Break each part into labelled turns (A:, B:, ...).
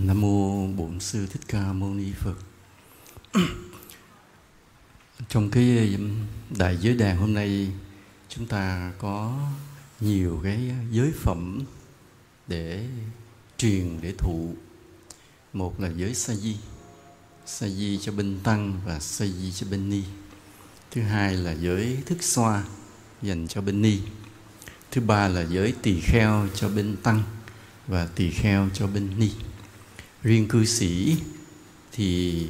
A: Nam mô Bổn sư Thích Ca Mâu Ni Phật. Trong cái um, đại giới đàn hôm nay chúng ta có nhiều cái giới phẩm để truyền để thụ. Một là giới sa di, sa di cho bên tăng và sa di cho bên ni. Thứ hai là giới thức xoa dành cho bên ni. Thứ ba là giới tỳ kheo cho bên tăng và tỳ kheo cho bên ni riêng cư sĩ thì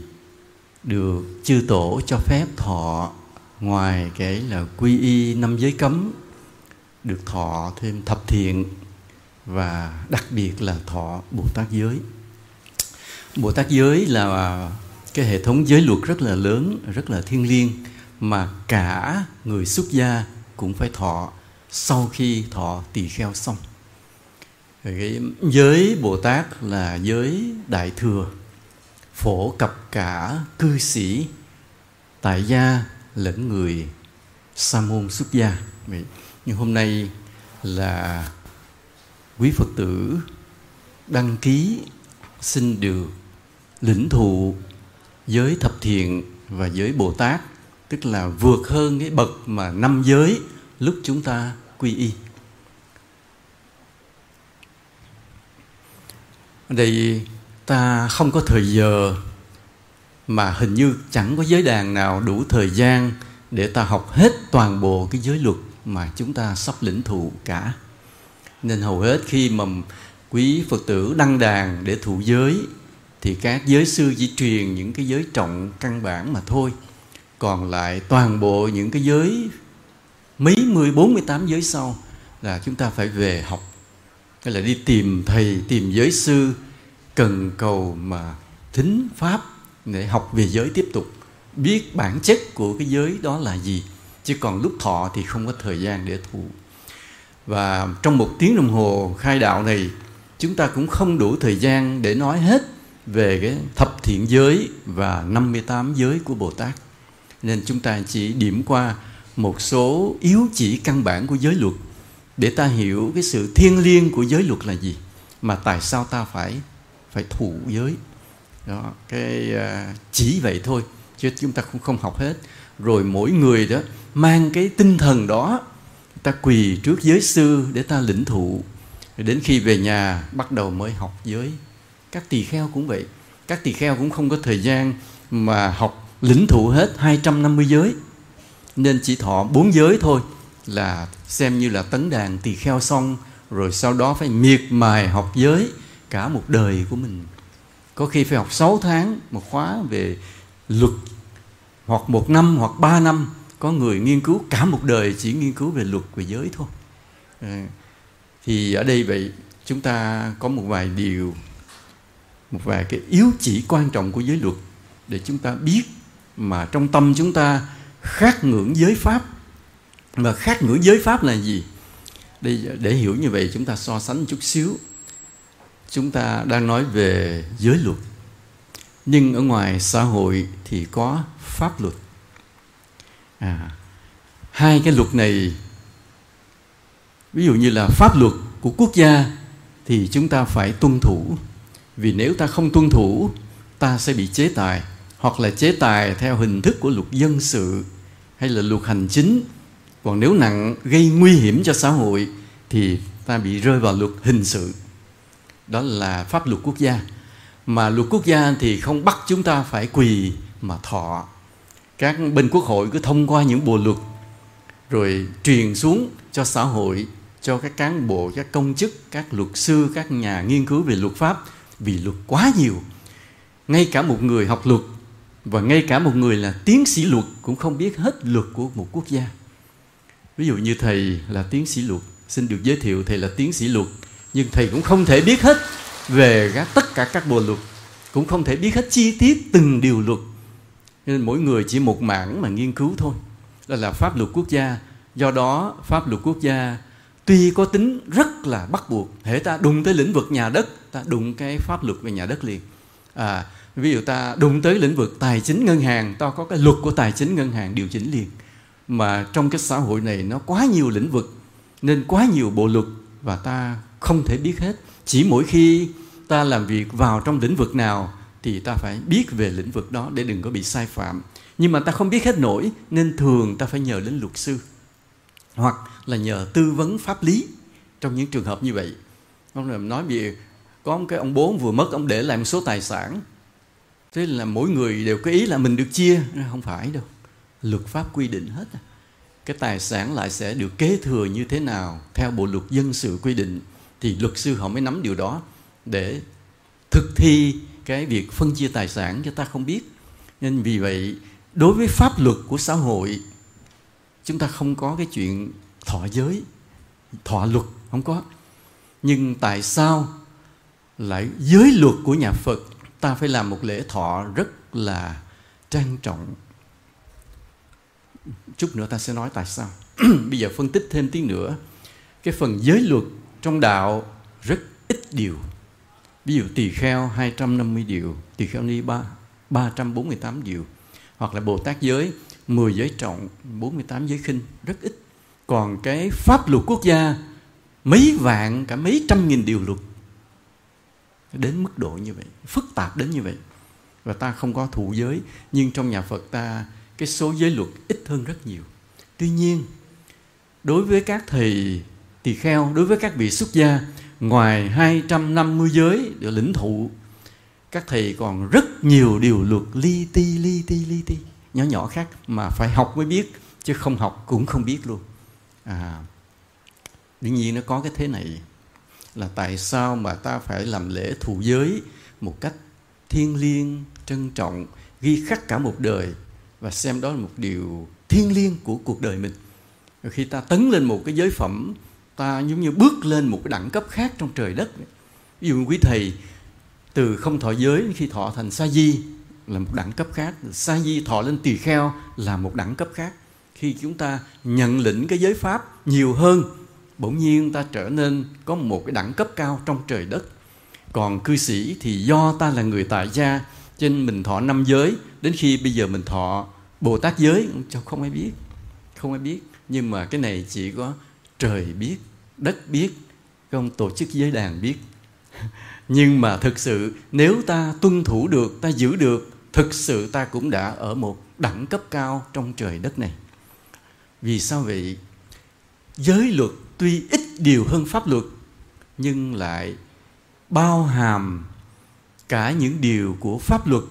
A: được chư tổ cho phép thọ ngoài cái là quy y năm giới cấm được thọ thêm thập thiện và đặc biệt là thọ Bồ Tát giới. Bồ Tát giới là cái hệ thống giới luật rất là lớn, rất là thiêng liêng mà cả người xuất gia cũng phải thọ sau khi thọ tỳ kheo xong cái giới bồ tát là giới đại thừa, phổ cập cả cư sĩ, tại gia lẫn người sa môn xuất gia. Nhưng hôm nay là quý phật tử đăng ký xin được lĩnh thụ giới thập thiện và giới bồ tát, tức là vượt hơn cái bậc mà năm giới lúc chúng ta quy y. đây ta không có thời giờ, mà hình như chẳng có giới đàn nào đủ thời gian để ta học hết toàn bộ cái giới luật mà chúng ta sắp lĩnh thụ cả. Nên hầu hết khi mà quý phật tử đăng đàn để thụ giới, thì các giới sư chỉ truyền những cái giới trọng căn bản mà thôi. Còn lại toàn bộ những cái giới mấy mươi, bốn mươi tám giới sau là chúng ta phải về học hay là đi tìm thầy, tìm giới sư, cần cầu mà thính pháp để học về giới tiếp tục. Biết bản chất của cái giới đó là gì, chứ còn lúc thọ thì không có thời gian để thụ. Và trong một tiếng đồng hồ khai đạo này, chúng ta cũng không đủ thời gian để nói hết về cái thập thiện giới và 58 giới của Bồ Tát. Nên chúng ta chỉ điểm qua một số yếu chỉ căn bản của giới luật để ta hiểu cái sự thiêng liêng của giới luật là gì mà tại sao ta phải phải thụ giới. Đó cái uh, chỉ vậy thôi chứ chúng ta cũng không học hết. Rồi mỗi người đó mang cái tinh thần đó ta quỳ trước giới sư để ta lĩnh thụ. Đến khi về nhà bắt đầu mới học giới. Các tỳ kheo cũng vậy. Các tỳ kheo cũng không có thời gian mà học lĩnh thụ hết 250 giới. Nên chỉ thọ bốn giới thôi là xem như là tấn đàn tỳ kheo xong, rồi sau đó phải miệt mài học giới cả một đời của mình. Có khi phải học 6 tháng một khóa về luật, hoặc một năm, hoặc ba năm. Có người nghiên cứu cả một đời chỉ nghiên cứu về luật, về giới thôi. Ờ, thì ở đây vậy chúng ta có một vài điều, một vài cái yếu chỉ quan trọng của giới luật để chúng ta biết mà trong tâm chúng ta khát ngưỡng giới pháp và khác ngữ giới pháp là gì? Để, để hiểu như vậy chúng ta so sánh chút xíu. Chúng ta đang nói về giới luật. Nhưng ở ngoài xã hội thì có pháp luật. À, hai cái luật này ví dụ như là pháp luật của quốc gia thì chúng ta phải tuân thủ. Vì nếu ta không tuân thủ ta sẽ bị chế tài. Hoặc là chế tài theo hình thức của luật dân sự hay là luật hành chính còn nếu nặng gây nguy hiểm cho xã hội thì ta bị rơi vào luật hình sự. Đó là pháp luật quốc gia. Mà luật quốc gia thì không bắt chúng ta phải quỳ mà thọ. Các bên quốc hội cứ thông qua những bộ luật, rồi truyền xuống cho xã hội, cho các cán bộ, các công chức, các luật sư, các nhà nghiên cứu về luật pháp. Vì luật quá nhiều, ngay cả một người học luật và ngay cả một người là tiến sĩ luật cũng không biết hết luật của một quốc gia ví dụ như thầy là tiến sĩ luật xin được giới thiệu thầy là tiến sĩ luật. Nhưng thầy cũng không thể biết hết về các tất cả các bộ luật cũng không thể biết hết chi tiết từng điều luật. Nên mỗi người chỉ một mảng mà nghiên cứu thôi đó là pháp luật quốc gia. Do đó pháp luật quốc gia tuy có tính rất là bắt buộc hệ ta đụng tới lĩnh vực nhà đất ta đụng cái pháp luật về nhà đất liền. À, ví dụ ta đụng tới lĩnh vực tài chính ngân hàng ta có cái luật của tài chính ngân hàng điều chỉnh liền mà trong cái xã hội này nó quá nhiều lĩnh vực, nên quá nhiều bộ luật và ta không thể biết hết. Chỉ mỗi khi ta làm việc vào trong lĩnh vực nào thì ta phải biết về lĩnh vực đó để đừng có bị sai phạm. Nhưng mà ta không biết hết nổi, nên thường ta phải nhờ đến luật sư hoặc là nhờ tư vấn pháp lý trong những trường hợp như vậy. Ông nói về, có một cái ông bố vừa mất, ông để lại một số tài sản. Thế là mỗi người đều có ý là mình được chia, không phải đâu luật pháp quy định hết. Cái tài sản lại sẽ được kế thừa như thế nào theo bộ luật dân sự quy định thì luật sư họ mới nắm điều đó để thực thi cái việc phân chia tài sản cho ta không biết. Nên vì vậy, đối với pháp luật của xã hội, chúng ta không có cái chuyện thọ giới, thọ luật không có. Nhưng tại sao lại giới luật của nhà phật, ta phải làm một lễ thọ rất là trang trọng chút nữa ta sẽ nói tại sao. Bây giờ phân tích thêm tí nữa. Cái phần giới luật trong đạo rất ít điều. Ví dụ tỳ kheo 250 điều tỳ kheo ni 3, 348 điều. Hoặc là Bồ Tát giới 10 giới trọng 48 giới khinh rất ít. Còn cái pháp luật quốc gia mấy vạn cả mấy trăm nghìn điều luật đến mức độ như vậy phức tạp đến như vậy. Và ta không có thụ giới nhưng trong nhà Phật ta cái số giới luật ít hơn rất nhiều. Tuy nhiên, đối với các thầy, tỳ kheo, đối với các vị xuất gia, ngoài 250 giới được lĩnh thụ, các thầy còn rất nhiều điều luật li ti li ti li ti, nhỏ nhỏ khác mà phải học mới biết, chứ không học cũng không biết luôn. À đương nhiên nó có cái thế này là tại sao mà ta phải làm lễ thụ giới một cách thiêng liêng, trân trọng, ghi khắc cả một đời và xem đó là một điều thiêng liêng của cuộc đời mình. Khi ta tấn lên một cái giới phẩm, ta giống như bước lên một cái đẳng cấp khác trong trời đất. Ví dụ quý thầy từ không thọ giới khi thọ thành sa di là một đẳng cấp khác. Sa di thọ lên tỳ kheo là một đẳng cấp khác. Khi chúng ta nhận lĩnh cái giới pháp nhiều hơn, bỗng nhiên ta trở nên có một cái đẳng cấp cao trong trời đất. Còn cư sĩ thì do ta là người tại gia cho nên mình thọ năm giới, đến khi bây giờ mình thọ bồ tát giới không ai biết, không ai biết. Nhưng mà cái này chỉ có trời biết, đất biết, không tổ chức giới đàn biết. Nhưng mà thực sự, nếu ta tuân thủ được, ta giữ được, thực sự ta cũng đã ở một đẳng cấp cao trong trời đất này. Vì sao vậy? Giới luật tuy ít điều hơn pháp luật, nhưng lại bao hàm cả những điều của pháp luật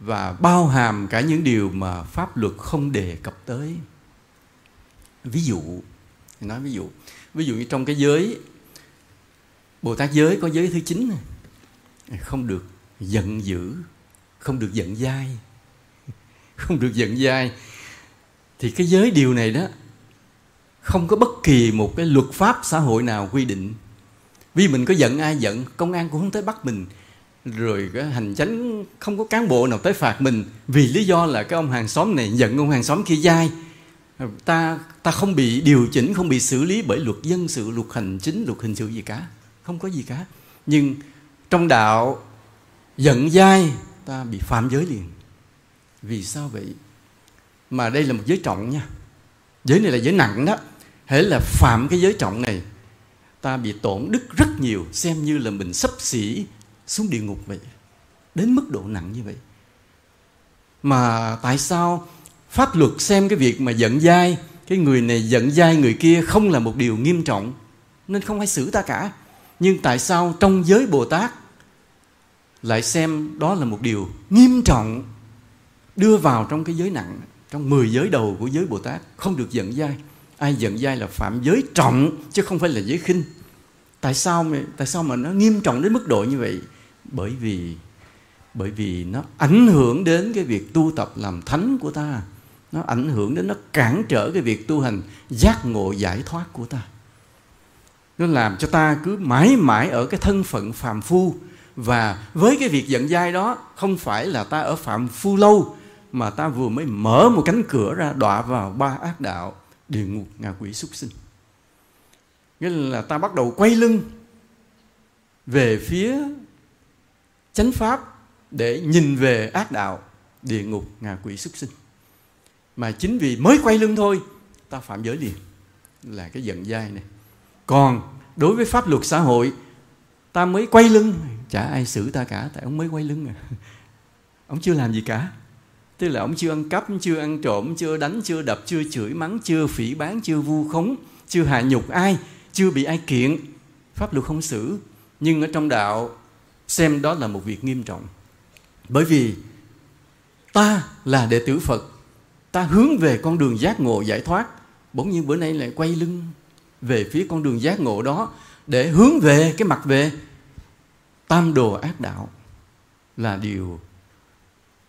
A: và bao hàm cả những điều mà pháp luật không đề cập tới. Ví dụ nói ví dụ ví dụ như trong cái giới, bồ tát giới có giới thứ chín này, không được giận dữ, không được giận dai, không được giận dai. Thì cái giới điều này đó, không có bất kỳ một cái luật pháp xã hội nào quy định. Vì mình có giận ai giận, công an cũng không tới bắt mình rồi cái hành chánh không có cán bộ nào tới phạt mình vì lý do là cái ông hàng xóm này giận ông hàng xóm kia dai. Ta ta không bị điều chỉnh, không bị xử lý bởi luật dân sự, luật hành chính, luật hình sự gì cả. Không có gì cả. Nhưng trong đạo giận dai, ta bị phạm giới liền. Vì sao vậy? Mà đây là một giới trọng nha. Giới này là giới nặng đó. Hễ là phạm cái giới trọng này, ta bị tổn đức rất nhiều, xem như là mình sắp xỉ xuống địa ngục vậy, đến mức độ nặng như vậy. Mà tại sao pháp luật xem cái việc mà giận dai, cái người này giận dai người kia không là một điều nghiêm trọng, nên không ai xử ta cả. Nhưng tại sao trong giới bồ tát lại xem đó là một điều nghiêm trọng, đưa vào trong cái giới nặng, trong 10 giới đầu của giới bồ tát, không được giận dai? Ai giận dai là phạm giới trọng, chứ không phải là giới khinh. Tại sao mà tại sao mà nó nghiêm trọng đến mức độ như vậy? Bởi vì bởi vì nó ảnh hưởng đến cái việc tu tập làm thánh của ta. Nó ảnh hưởng đến, nó cản trở cái việc tu hành giác ngộ giải thoát của ta. Nó làm cho ta cứ mãi mãi ở cái thân phận phàm phu. Và với cái việc giận dai đó, không phải là ta ở phạm phu lâu, mà ta vừa mới mở một cánh cửa ra đọa vào ba ác đạo, địa ngục, ngạ quỷ súc sinh. Nghĩa là ta bắt đầu quay lưng về phía chánh pháp để nhìn về ác đạo, địa ngục, ngạ quỷ súc sinh. Mà chính vì mới quay lưng thôi, ta phạm giới liền. Là cái giận dai này. Còn đối với pháp luật xã hội, ta mới quay lưng. Chả ai xử ta cả, tại ông mới quay lưng à. Ông chưa làm gì cả. Tức là ông chưa ăn cắp, chưa ăn trộm, chưa đánh, chưa đập, chưa chửi mắng, chưa phỉ bán chưa vu khống, chưa hạ nhục ai, chưa bị ai kiện. Pháp luật không xử. Nhưng ở trong đạo xem đó là một việc nghiêm trọng. Bởi vì ta là đệ tử phật, ta hướng về con đường giác ngộ giải thoát. Bỗng nhiên bữa nay lại quay lưng về phía con đường giác ngộ đó để hướng về cái mặt về. Tam đồ ác đạo là điều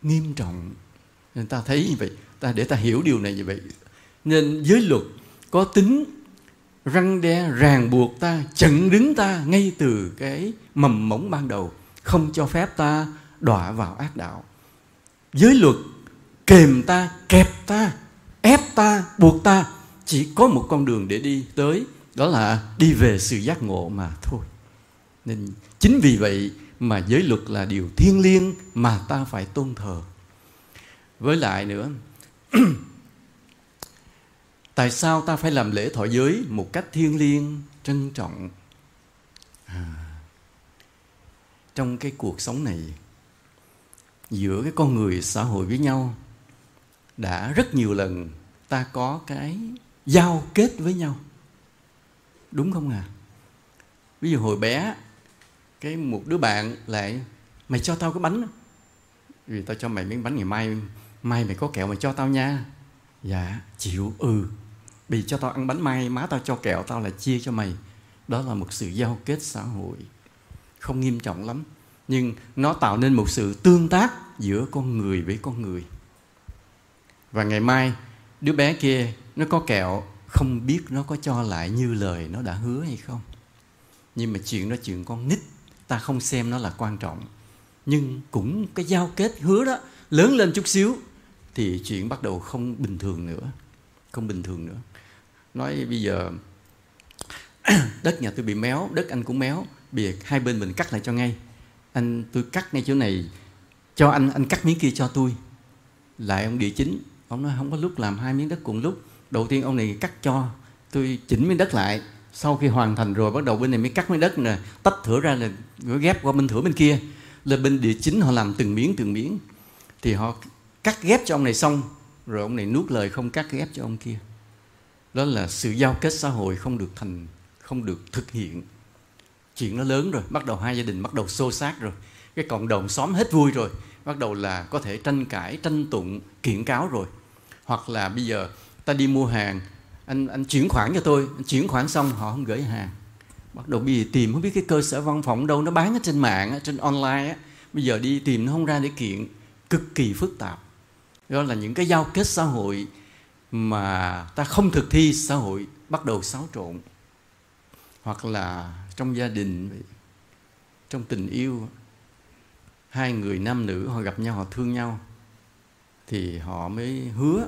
A: nghiêm trọng. Nên ta thấy như vậy, ta để ta hiểu điều này như vậy. Nên giới luật có tính răng đe ràng buộc ta chặn đứng ta ngay từ cái mầm mống ban đầu, không cho phép ta đọa vào ác đạo. Giới luật kềm ta, kẹp ta, ép ta, buộc ta, chỉ có một con đường để đi tới, đó là đi về sự giác ngộ mà thôi. Nên chính vì vậy mà giới luật là điều thiêng liêng mà ta phải tôn thờ. Với lại nữa tại sao ta phải làm lễ thọ giới một cách thiêng liêng trân trọng? À, trong cái cuộc sống này giữa cái con người xã hội với nhau đã rất nhiều lần ta có cái giao kết với nhau. Đúng không à ví dụ hồi bé cái một đứa bạn lại mày cho tao cái bánh vì tao cho mày miếng bánh ngày mai mai mày có kẹo mày cho tao nha. Dạ chịu ừ bị cho tao ăn bánh mai, má tao cho kẹo, tao là chia cho mày. Đó là một sự giao kết xã hội. Không nghiêm trọng lắm, nhưng nó tạo nên một sự tương tác giữa con người với con người. Và ngày mai, đứa bé kia nó có kẹo, không biết nó có cho lại như lời nó đã hứa hay không. Nhưng mà chuyện đó chuyện con nít, ta không xem nó là quan trọng. Nhưng cũng cái giao kết hứa đó, lớn lên chút xíu, thì chuyện bắt đầu không bình thường nữa, không bình thường nữa nói bây giờ, đất nhà tôi bị méo, đất anh cũng méo. Bây giờ hai bên mình cắt lại cho ngay. Anh, tôi cắt ngay chỗ này, cho anh anh cắt miếng kia cho tôi. Lại ông địa chính, ông nói không có lúc làm hai miếng đất cùng lúc. Đầu tiên ông này cắt cho, tôi chỉnh miếng đất lại. Sau khi hoàn thành rồi, bắt đầu bên này mới cắt miếng đất nè. Tách thửa ra là ghép qua bên thửa bên kia. Là bên địa chính họ làm từng miếng từng miếng. Thì họ cắt ghép cho ông này xong, rồi ông này nuốt lời không cắt ghép cho ông kia đó là sự giao kết xã hội không được thành, không được thực hiện. Chuyện nó lớn rồi, bắt đầu hai gia đình bắt đầu xô xát rồi. Cái cộng đồng xóm hết vui rồi, bắt đầu là có thể tranh cãi, tranh tụng, kiện cáo rồi. Hoặc là bây giờ ta đi mua hàng, anh anh chuyển khoản cho tôi, anh chuyển khoản xong họ không gửi hàng. Bắt đầu bây giờ tìm, không biết cái cơ sở văn phòng đâu, nó bán ở trên mạng, ở trên online á. Bây giờ đi tìm nó không ra để kiện, cực kỳ phức tạp. Đó là những cái giao kết xã hội mà ta không thực thi xã hội bắt đầu xáo trộn. Hoặc là trong gia đình trong tình yêu hai người nam nữ họ gặp nhau họ thương nhau thì họ mới hứa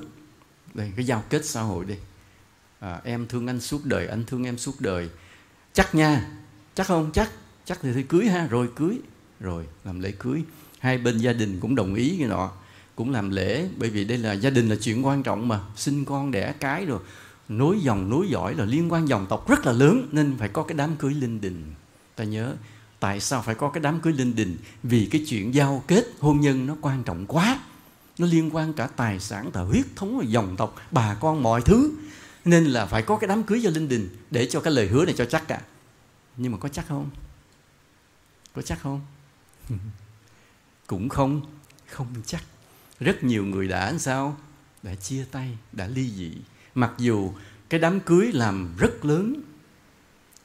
A: đây cái giao kết xã hội đi. À, em thương anh suốt đời anh thương em suốt đời. Chắc nha chắc không? Chắc. Chắc thì, thì cưới ha? Rồi cưới. Rồi làm lễ cưới. Hai bên gia đình cũng đồng ý cái nọ cũng làm lễ, bởi vì đây là gia đình là chuyện quan trọng mà. Sinh con, đẻ cái rồi, nối dòng, nối dõi là liên quan dòng tộc rất là lớn, nên phải có cái đám cưới linh đình. Ta nhớ, tại sao phải có cái đám cưới linh đình? Vì cái chuyện giao kết, hôn nhân nó quan trọng quá. Nó liên quan cả tài sản cả huyết, thống và dòng tộc, bà con, mọi thứ. Nên là phải có cái đám cưới cho linh đình, để cho cái lời hứa này cho chắc cả nhưng mà có chắc không? Có chắc không? Cũng không. Không chắc rất nhiều người đã sao? Đã chia tay, đã ly dị. Mặc dù cái đám cưới làm rất lớn,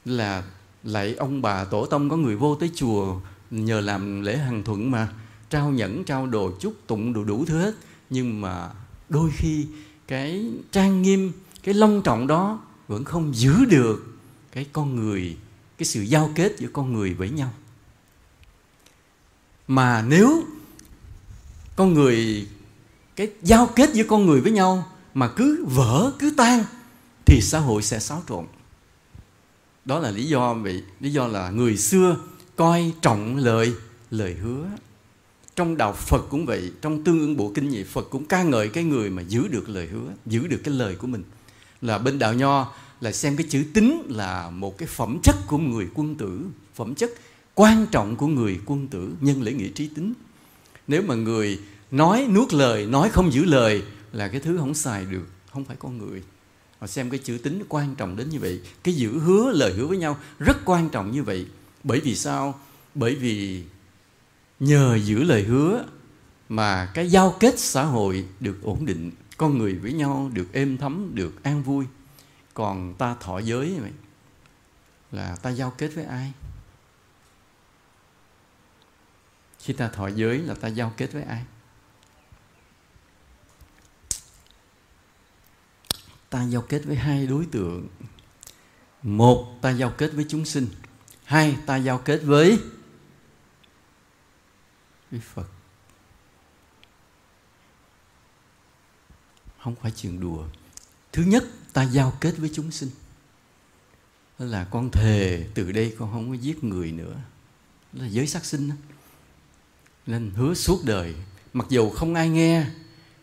A: là lại ông bà tổ tông có người vô tới chùa nhờ làm lễ hàng thuận mà, trao nhẫn, trao đồ chúc, tụng đủ đủ thứ hết. Nhưng mà đôi khi cái trang nghiêm, cái long trọng đó vẫn không giữ được cái con người, cái sự giao kết giữa con người với nhau. Mà nếu con người, cái giao kết giữa con người với nhau mà cứ vỡ, cứ tan thì xã hội sẽ xáo trộn. Đó là lý do vậy lý do là người xưa coi trọng lời lời hứa. Trong đạo Phật cũng vậy, trong tương ưng bộ kinh nhị Phật cũng ca ngợi cái người mà giữ được lời hứa, giữ được cái lời của mình. Là bên đạo nho là xem cái chữ tính là một cái phẩm chất của người quân tử, phẩm chất quan trọng của người quân tử, nhân lễ nghĩa trí tính nếu mà người nói nuốt lời, nói không giữ lời là cái thứ không xài được, không phải con người. Họ xem cái chữ tính quan trọng đến như vậy, cái giữ hứa, lời hứa với nhau rất quan trọng như vậy. Bởi vì sao? Bởi vì nhờ giữ lời hứa mà cái giao kết xã hội được ổn định, con người với nhau được êm thấm, được an vui. Còn ta thọ giới vậy, là ta giao kết với ai? Khi ta thọ giới là ta giao kết với ai? Ta giao kết với hai đối tượng. Một, ta giao kết với chúng sinh. Hai, ta giao kết với với phật. Không phải chuyện đùa. Thứ nhất, ta giao kết với chúng sinh. Đó là con thề, từ đây con không có giết người nữa. Đó là giới sát sinh đó. nên hứa suốt đời, mặc dù không ai nghe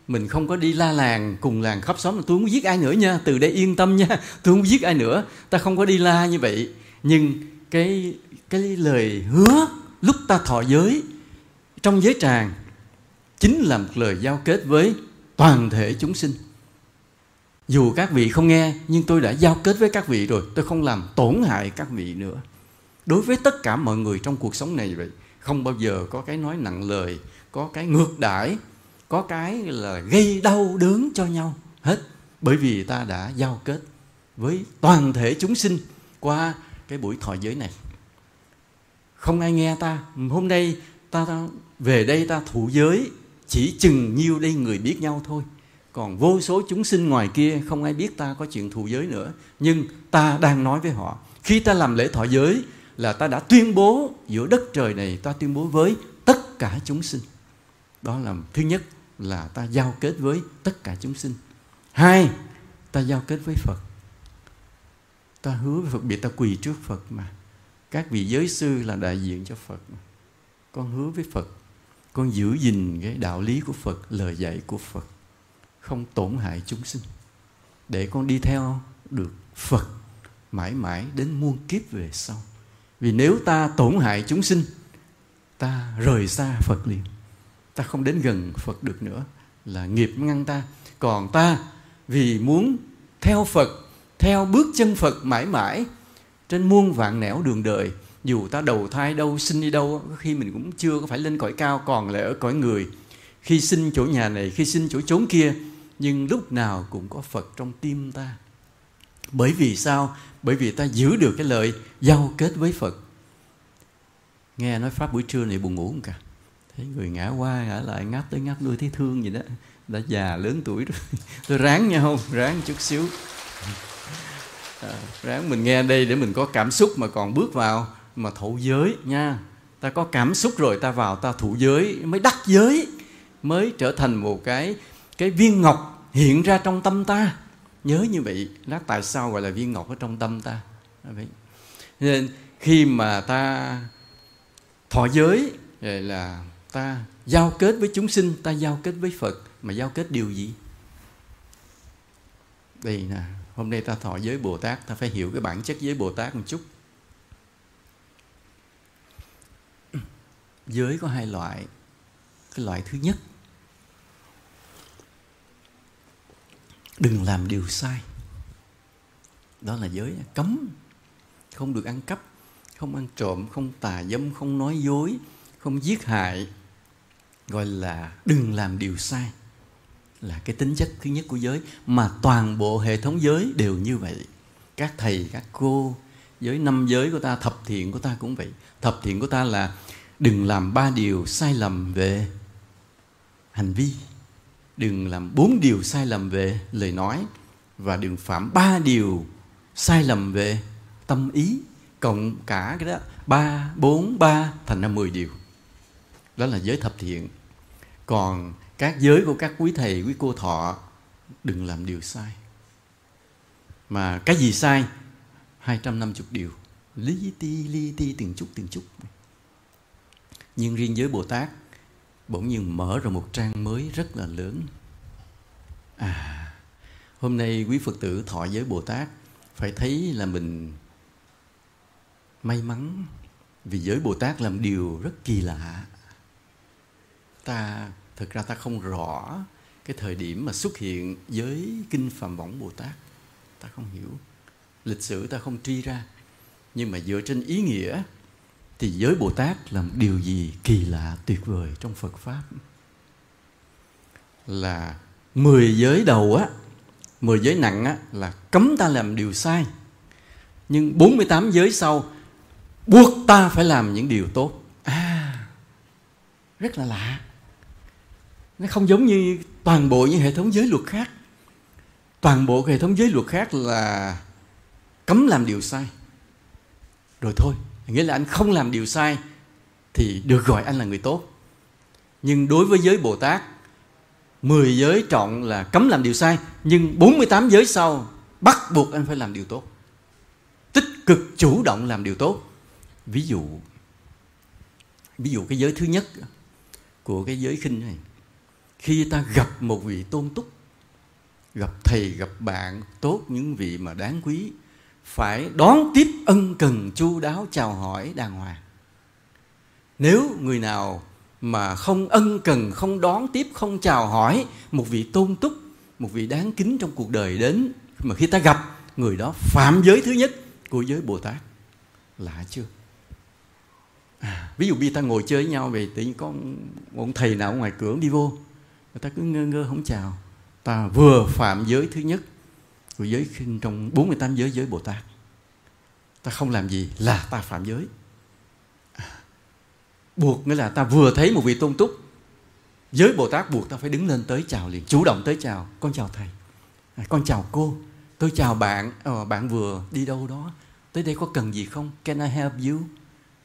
A: mình không có đi la làng, cùng làng khắp xóm. Là tôi không giết ai nữa nha. Từ đây yên tâm nha. Tôi không giết ai nữa. Ta không có đi la như vậy. Nhưng cái cái lời hứa lúc ta thọ giới trong giới tràng chính là một lời giao kết với toàn thể chúng sinh. Dù các vị không nghe, nhưng tôi đã giao kết với các vị rồi. Tôi không làm tổn hại các vị nữa. Đối với tất cả mọi người trong cuộc sống này vậy, không bao giờ có cái nói nặng lời, có cái ngược đãi có cái là gây đau đớn cho nhau hết. Bởi vì ta đã giao kết với toàn thể chúng sinh qua cái buổi thọ giới này. Không ai nghe ta. Hôm nay ta, ta về đây ta thụ giới chỉ chừng nhiêu đây người biết nhau thôi. Còn vô số chúng sinh ngoài kia không ai biết ta có chuyện thù giới nữa. Nhưng ta đang nói với họ khi ta làm lễ thọ giới là ta đã tuyên bố giữa đất trời này ta tuyên bố với tất cả chúng sinh. Đó là thứ nhất là ta giao kết với tất cả chúng sinh. Hai, ta giao kết với phật. Ta hứa với phật, bị ta quỳ trước phật mà. Các vị giới sư là đại diện cho phật mà. con hứa với phật, con giữ gìn cái đạo lý của phật, lời dạy của phật, không tổn hại chúng sinh. Để con đi theo được phật mãi mãi đến muôn kiếp về sau. Vì nếu ta tổn hại chúng sinh, ta rời xa phật liền ta không đến gần phật được nữa, là nghiệp ngăn ta. Còn ta vì muốn theo phật, theo bước chân phật mãi mãi, trên muôn vạn nẻo đường đời, dù ta đầu thai đâu, sinh đi đâu có khi mình cũng chưa có phải lên cõi cao, còn lại ở cõi người. Khi sinh chỗ nhà này, khi sinh chỗ chốn kia, nhưng lúc nào cũng có phật trong tim ta. Bởi vì sao? Bởi vì ta giữ được cái lời giao kết với phật. Nghe nói pháp buổi trưa này buồn ngủ không cả? Thấy người ngã qua ngã lại ngáp tới ngáp đuôi thấy thương gì đó. Đã già lớn tuổi rồi. Tôi ráng nha không ráng chút xíu. À, ráng mình nghe đây để mình có cảm xúc mà còn bước vào mà thụ giới nha. Ta có cảm xúc rồi ta vào ta thụ giới mới đắc giới mới trở thành một cái cái viên ngọc hiện ra trong tâm ta. Nhớ như vậy đó tại sao gọi là viên ngọc ở trong tâm ta? À, vậy. Nên khi mà ta thọ giới rồi là ta giao kết với chúng sinh ta giao kết với phật. Mà giao kết điều gì? Đây nè hôm nay ta thọ giới bồ tát ta phải hiểu cái bản chất giới bồ tát một chút. Giới có hai loại. Cái loại thứ nhất đừng làm điều sai. Đó là giới cấm. Không được ăn cắp không ăn trộm không tà dâm không nói dối không giết hại gọi là đừng làm điều sai là cái tính chất thứ nhất của giới, mà toàn bộ hệ thống giới đều như vậy. Các thầy, các cô, giới năm giới của ta, thập thiện của ta cũng vậy. Thập thiện của ta là đừng làm ba điều sai lầm về hành vi, đừng làm bốn điều sai lầm về lời nói, và đừng phạm ba điều sai lầm về tâm ý, cộng cả cái đó, ba, bốn, ba thành ra mười điều. Đó là giới thập thiện còn các giới của các quý thầy, quý cô thọ, đừng làm điều sai. Mà cái gì sai? 250 điều. Lý ti li ti, từng chút từng chút. Nhưng riêng giới Bồ Tát, bỗng nhiên mở ra một trang mới rất là lớn. À hôm nay quý Phật tử thọ giới Bồ Tát, phải thấy là mình may mắn vì giới bồ tát làm điều rất kỳ lạ ta, thực ra ta không rõ cái thời điểm mà xuất hiện giới kinh phạm võng bồ tát. Ta không hiểu. Lịch sử ta không truy ra. Nhưng mà dựa trên ý nghĩa, thì giới bồ tát là một điều gì kỳ lạ tuyệt vời trong phật pháp? Là mười giới đầu á, mười giới nặng á, là cấm ta làm điều sai. Nhưng 48 giới sau, buộc ta phải làm những điều tốt. À rất là lạ nó không giống như toàn bộ những hệ thống giới luật khác. Toàn bộ hệ thống giới luật khác là cấm làm điều sai. Rồi thôi, nghĩa là anh không làm điều sai thì được gọi anh là người tốt. Nhưng đối với giới bồ tát 10 giới trọng là cấm làm điều sai, nhưng 48 giới sau bắt buộc anh phải làm điều tốt. Tích cực chủ động làm điều tốt. Ví dụ ví dụ cái giới thứ nhất của cái giới khinh này khi ta gặp một vị tôn túc gặp thầy gặp bạn tốt những vị mà đáng quý phải đón tiếp ân cần chu đáo chào hỏi đàng hoàng. Nếu người nào mà không ân cần không đón tiếp không chào hỏi một vị tôn túc một vị đáng kính trong cuộc đời đến mà khi ta gặp người đó phạm giới thứ nhất của giới bồ tát lạ chưa? À, ví dụ bây ta ngồi chơi với nhau về tự nhiên có ông thầy nào ngoài cửa đi vô người ta cứ ngơ ngơ không chào. Ta vừa phạm giới thứ nhất của giới khinh trong 48 giới giới Bồ Tát. Ta không làm gì là ta phạm giới. À, buộc nghĩa là ta vừa thấy một vị tôn túc giới Bồ Tát buộc ta phải đứng lên tới chào liền chủ động tới chào con chào thầy. À, con chào cô. Tôi chào bạn ờ, bạn vừa đi đâu đó. Tới đây có cần gì không? Can I help you?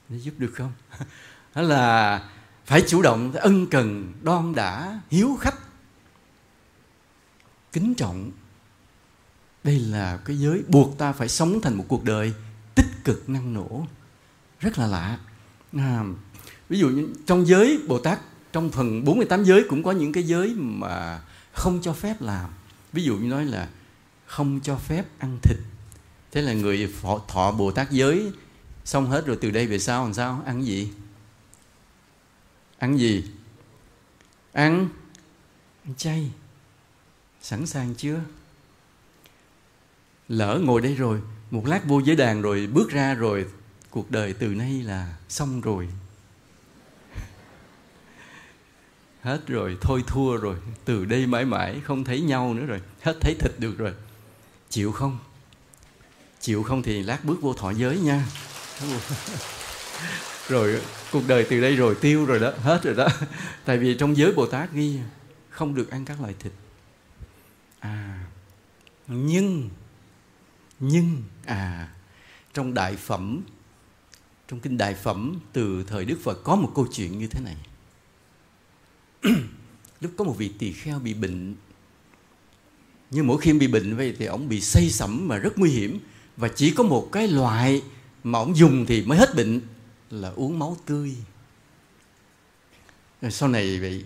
A: Để giúp được không? Đó là phải chủ động ân cần đoan đã hiếu khách kính trọng. Đây là cái giới buộc ta phải sống thành một cuộc đời tích cực năng nổ. Rất là lạ. À, ví dụ như trong giới bồ tát trong phần 48 giới cũng có những cái giới mà không cho phép làm. Ví dụ như nói là không cho phép ăn thịt. Thế là người thọ bồ tát giới xong hết rồi từ đây về sau làm sao? Ăn gì? Ăn gì? Ăn. Ăn chay. Sẵn sàng chưa? Lỡ ngồi đây rồi, một lát vô giới đàn rồi bước ra rồi, cuộc đời từ nay là xong rồi. Hết rồi, thôi thua rồi. Từ đây mãi mãi không thấy nhau nữa rồi. Hết thấy thịt được rồi. Chịu không? Chịu không thì lát bước vô thọ giới nha. rồi cuộc đời từ đây rồi tiêu rồi đó hết rồi đó. Tại vì trong giới bồ tát ghi không được ăn các loại thịt. À nhưng nhưng à trong đại phẩm trong kinh đại phẩm từ thời đức phật có một câu chuyện như thế này. Lúc có một vị tỳ kheo bị bệnh nhưng mỗi khi bị bệnh vậy thì ông bị say sẩm mà rất nguy hiểm. Và chỉ có một cái loại mà ông dùng thì mới hết bệnh là uống máu tươi. Rồi sau này vậy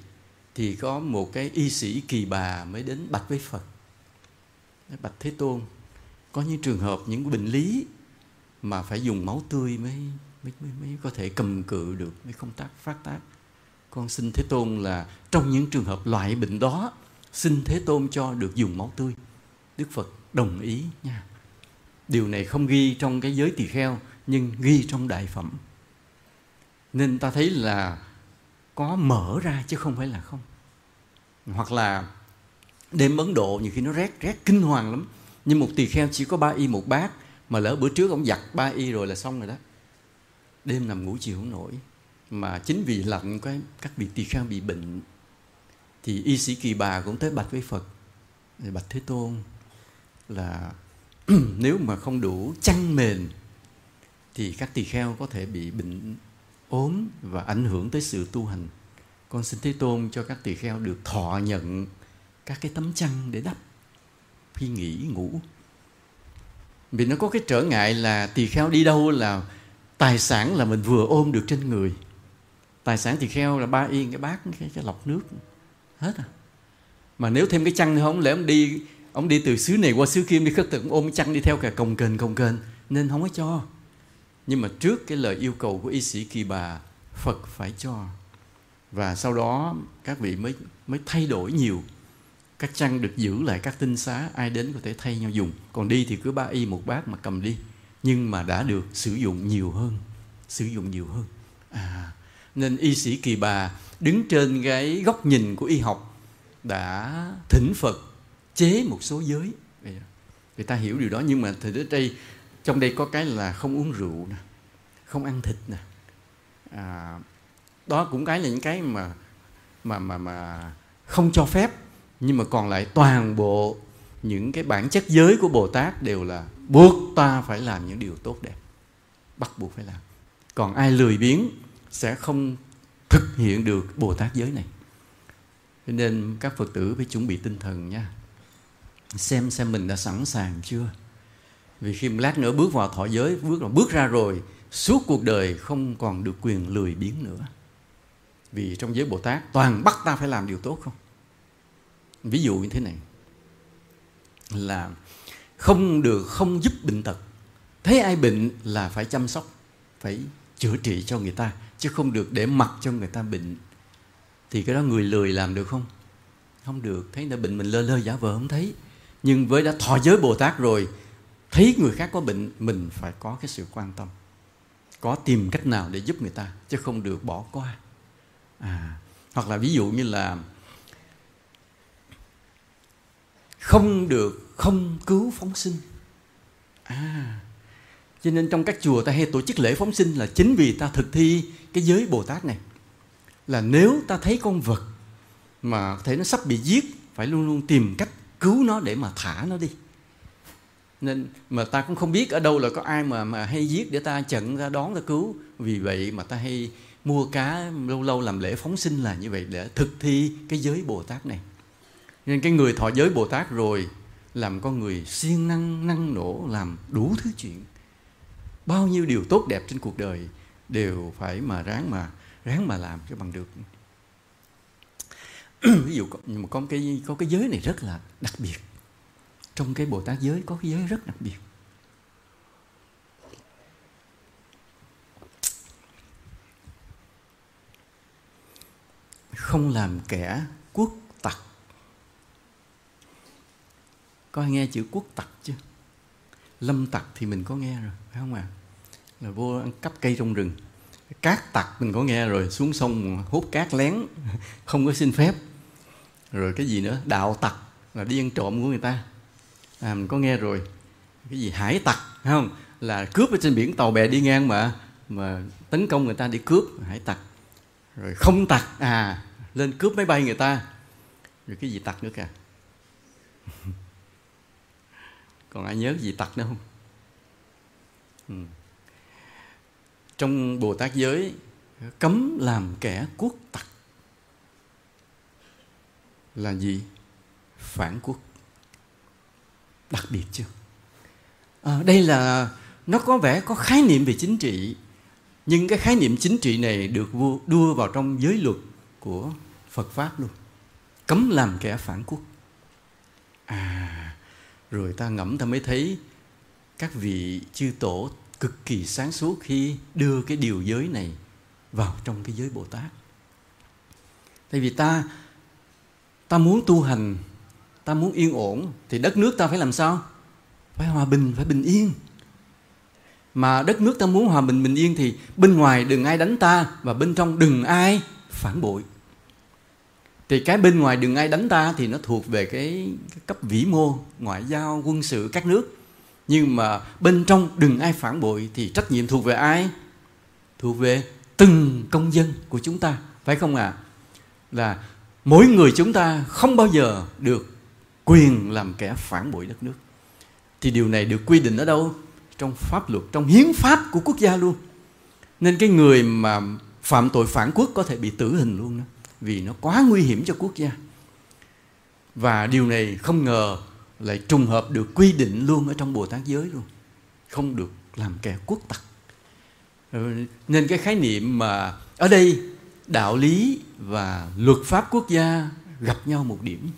A: thì có một cái y sĩ kỳ bà mới đến bạch với phật. Bạch thế tôn có những trường hợp những bệnh lý mà phải dùng máu tươi mới mới, mới, mới có thể cầm cự được mới không tác phát tác? Con xin thế tôn là trong những trường hợp loại bệnh đó xin thế tôn cho được dùng máu tươi. Đức phật đồng ý nha. Điều này không ghi trong cái giới tỳ kheo nhưng ghi trong đại phẩm nên ta thấy là có mở ra chứ không phải là không. Hoặc là đêm ấn độ nhiều khi nó rét rét, kinh hoàng lắm. Nhưng một tỳ kheo chỉ có ba y, một bát mà lỡ bữa trước ông giặt ba y rồi là xong rồi đó. Đêm nằm ngủ chịu không nổi. Mà chính vì lạnh cái các vị tỳ kheo bị bệnh, thì y sĩ kỳ bà cũng tới bạch với phật. Bạch thế tôn là nếu mà không đủ chăn mền, thì các tỳ kheo có thể bị bệnh ốm và ảnh hưởng tới sự tu hành. Con xin thế tôn cho các tỳ kheo được thọ nhận các cái tấm chăn để đắp khi nghỉ ngủ. Vì nó có cái trở ngại là tỳ kheo đi đâu là tài sản là mình vừa ôm được trên người. Tài sản tỳ kheo là ba yên cái bát cái, cái lọc nước hết à. Mà nếu thêm cái chăn nữa không lẽ ông đi ông đi từ xứ này qua xứ kia đi khất thực ôm chăn đi theo cả cồng kềnh cồng kềnh nên không có cho nhưng mà trước cái lời yêu cầu của y sĩ kỳ bà phật phải cho. Và sau đó các vị mới mới thay đổi nhiều. Các chăn được giữ lại các tinh xá ai đến có thể thay nhau dùng. Còn đi thì cứ ba y một bát mà cầm đi. Nhưng mà đã được sử dụng nhiều hơn sử dụng nhiều hơn. À, nên y sĩ kỳ bà đứng trên cái góc nhìn của y học đã thỉnh phật chế một số giới. Người ta hiểu điều đó nhưng mà thời ở đây trong đây có cái là không uống rượu nè không ăn thịt nè. À, đó cũng cái là những cái mà mà mà mà không cho phép nhưng mà còn lại toàn bộ những cái bản chất giới của Bồ Tát đều là buộc ta phải làm những điều tốt đẹp bắt buộc phải làm. Còn ai lười biếng sẽ không thực hiện được Bồ Tát giới này. Cho nên các Phật tử phải chuẩn bị tinh thần nha. Xem xem mình đã sẵn sàng chưa? Vì khi lát nữa bước vào thọ giới, bước là bước ra rồi, suốt cuộc đời không còn được quyền lười biếng nữa. Vì trong giới bồ tát, toàn bắt ta phải làm điều tốt không? Ví dụ như thế này, là không được, không giúp bệnh tật. Thấy ai bệnh là phải chăm sóc, phải chữa trị cho người ta, chứ không được để mặc cho người ta bệnh. Thì cái đó người lười làm được không? Không được. Thấy người bệnh mình lơ lơ giả vờ không thấy. Nhưng với đã thọ giới bồ tát rồi thấy người khác có bệnh mình phải có cái sự quan tâm. Có tìm cách nào để giúp người ta chứ không được bỏ qua. À, hoặc là ví dụ như là không được không cứu phóng sinh. À cho nên trong các chùa ta hay tổ chức lễ phóng sinh là chính vì ta thực thi cái giới bồ tát này. Là nếu ta thấy con vật mà thấy nó sắp bị giết phải luôn luôn tìm cách cứu nó để mà thả nó đi nên mà ta cũng không biết ở đâu là có ai mà mà hay giết để ta chận ra đón ra cứu. Vì vậy mà ta hay mua cá lâu lâu làm lễ phóng sinh là như vậy để thực thi cái giới bồ tát này. Nên cái người thọ giới bồ tát rồi làm con người siêng năng năng nổ, làm đủ thứ chuyện. Bao nhiêu điều tốt đẹp trên cuộc đời đều phải mà ráng mà ráng mà làm cho bằng được. Ví dụ nhưng mà có cái có cái giới này rất là đặc biệt trong cái bồ tát giới có cái giới rất đặc biệt. Không làm kẻ quốc tặc. Có ai nghe chữ quốc tặc chưa? Lâm tặc thì mình có nghe rồi, phải không ạ? À? là vô ăn cắp cây trong rừng. Cát tặc mình có nghe rồi, xuống sông hút cát lén, không có xin phép. Rồi cái gì nữa? Đạo tặc là đi ăn trộm của người ta à, mình có nghe rồi. Cái gì hải tặc không? Là cướp ở trên biển tàu bè đi ngang mà mà tấn công người ta đi cướp. Hải tặc. Rồi không tặc à lên cướp máy bay người ta. Rồi cái gì tặc nữa kìa? Còn ai nhớ gì tặc nữa không? Ừ. trong bồ tát giới cấm làm kẻ quốc tặc. Là gì? Phản quốc đặc biệt chưa? À, đây là nó có vẻ có khái niệm về chính trị nhưng cái khái niệm chính trị này được đưa vào trong giới luật của Phật pháp luôn. Cấm làm kẻ phản quốc. À rồi ta ngẫm ta mới thấy các vị chư tổ cực kỳ sáng suốt khi đưa cái điều giới này vào trong cái giới Bồ Tát. Tại vì ta ta muốn tu hành ta muốn yên ổn thì đất nước ta phải làm sao? Phải hòa bình phải bình yên. Mà đất nước ta muốn hòa bình bình yên thì bên ngoài đừng ai đánh ta và bên trong đừng ai phản bội. Thì cái bên ngoài đừng ai đánh ta thì nó thuộc về cái, cái cấp vĩ mô ngoại giao quân sự các nước. Nhưng mà bên trong đừng ai phản bội thì trách nhiệm thuộc về ai? Thuộc về từng công dân của chúng ta phải không ạ? À? là mỗi người chúng ta không bao giờ được quyền làm kẻ phản bội đất nước. Thì điều này được quy định ở đâu? Trong pháp luật, trong hiến pháp của quốc gia luôn. Nên cái người mà phạm tội phản quốc có thể bị tử hình luôn đó, vì nó quá nguy hiểm cho quốc gia. Và điều này không ngờ lại trùng hợp được quy định luôn ở trong bồ tát giới luôn. Không được làm kẻ quốc tặc. Ừ, nên cái khái niệm mà ở đây đạo lý và luật pháp quốc gia gặp nhau một điểm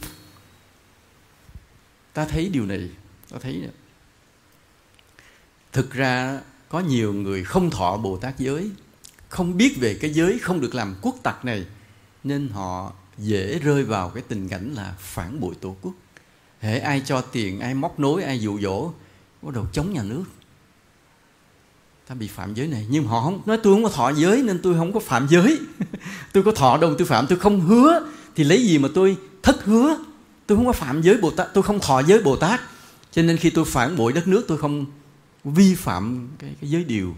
A: ta thấy điều này, ta thấy thực ra có nhiều người không thọ bồ tát giới, không biết về cái giới không được làm quốc tặc này, nên họ dễ rơi vào cái tình cảnh là phản bội tổ quốc. Hệ ai cho tiền, ai móc nối, ai dụ dỗ, bắt đầu chống nhà nước. Ta bị phạm giới này, nhưng họ không, nói tôi không có thọ giới nên tôi không có phạm giới. Tôi có thọ đâu tôi phạm, tôi không hứa, thì lấy gì mà tôi thất hứa? Tôi không có phạm giới bồ tát tôi không thọ giới bồ tát. Cho nên khi tôi phản bội đất nước tôi không vi phạm cái, cái giới điều.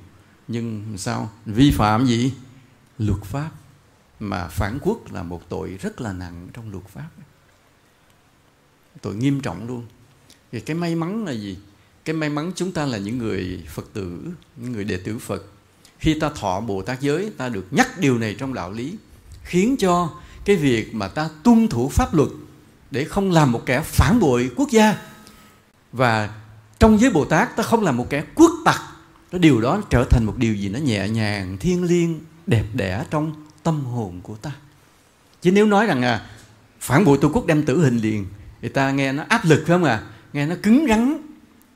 A: Nhưng sao? Vi phạm gì? Luật pháp. Mà phản quốc là một tội rất là nặng trong luật pháp. Tội nghiêm trọng luôn. Thì cái may mắn là gì? Cái may mắn chúng ta là những người phật tử những người đệ tử phật. Khi ta thọ bồ tát giới ta được nhắc điều này trong đạo lý khiến cho cái việc mà ta tuân thủ pháp luật để không làm một kẻ phản bội quốc gia. Và trong giới bồ tát, ta không làm một kẻ quốc tặc. Cái điều đó trở thành một điều gì nó nhẹ nhàng, thiêng liêng, đẹp đẽ trong tâm hồn của ta. Chứ nếu nói rằng à phản bội tổ quốc đem tử hình liền, thì ta nghe nó áp lực phải không à nghe nó cứng rắn.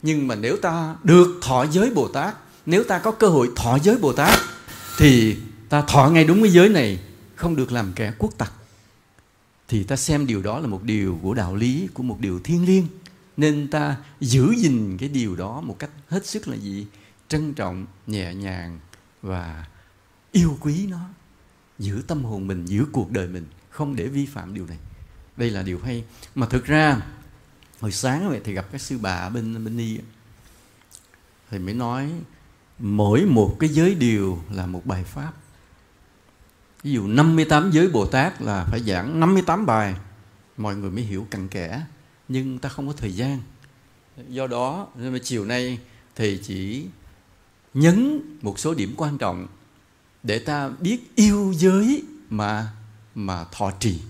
A: Nhưng mà nếu ta được thọ giới bồ tát, nếu ta có cơ hội thọ giới bồ tát, thì ta thọ ngay đúng cái giới này, không được làm kẻ quốc tặc thì ta xem điều đó là một điều của đạo lý, của một điều thiêng liêng. Nên ta giữ gìn cái điều đó một cách hết sức là gì? Trân trọng, nhẹ nhàng và yêu quý nó. Giữ tâm hồn mình, giữ cuộc đời mình, không để vi phạm điều này. Đây là điều hay. Mà thực ra, hồi sáng vậy thì gặp các sư bà bên bên ni. Thì mới nói, mỗi một cái giới điều là một bài pháp ví dụ 58 giới Bồ Tát là phải giảng 58 bài, mọi người mới hiểu cặn kẽ, nhưng ta không có thời gian do đó, nên mà chiều nay thầy chỉ nhấn một số điểm quan trọng để ta biết yêu giới mà mà thọ trì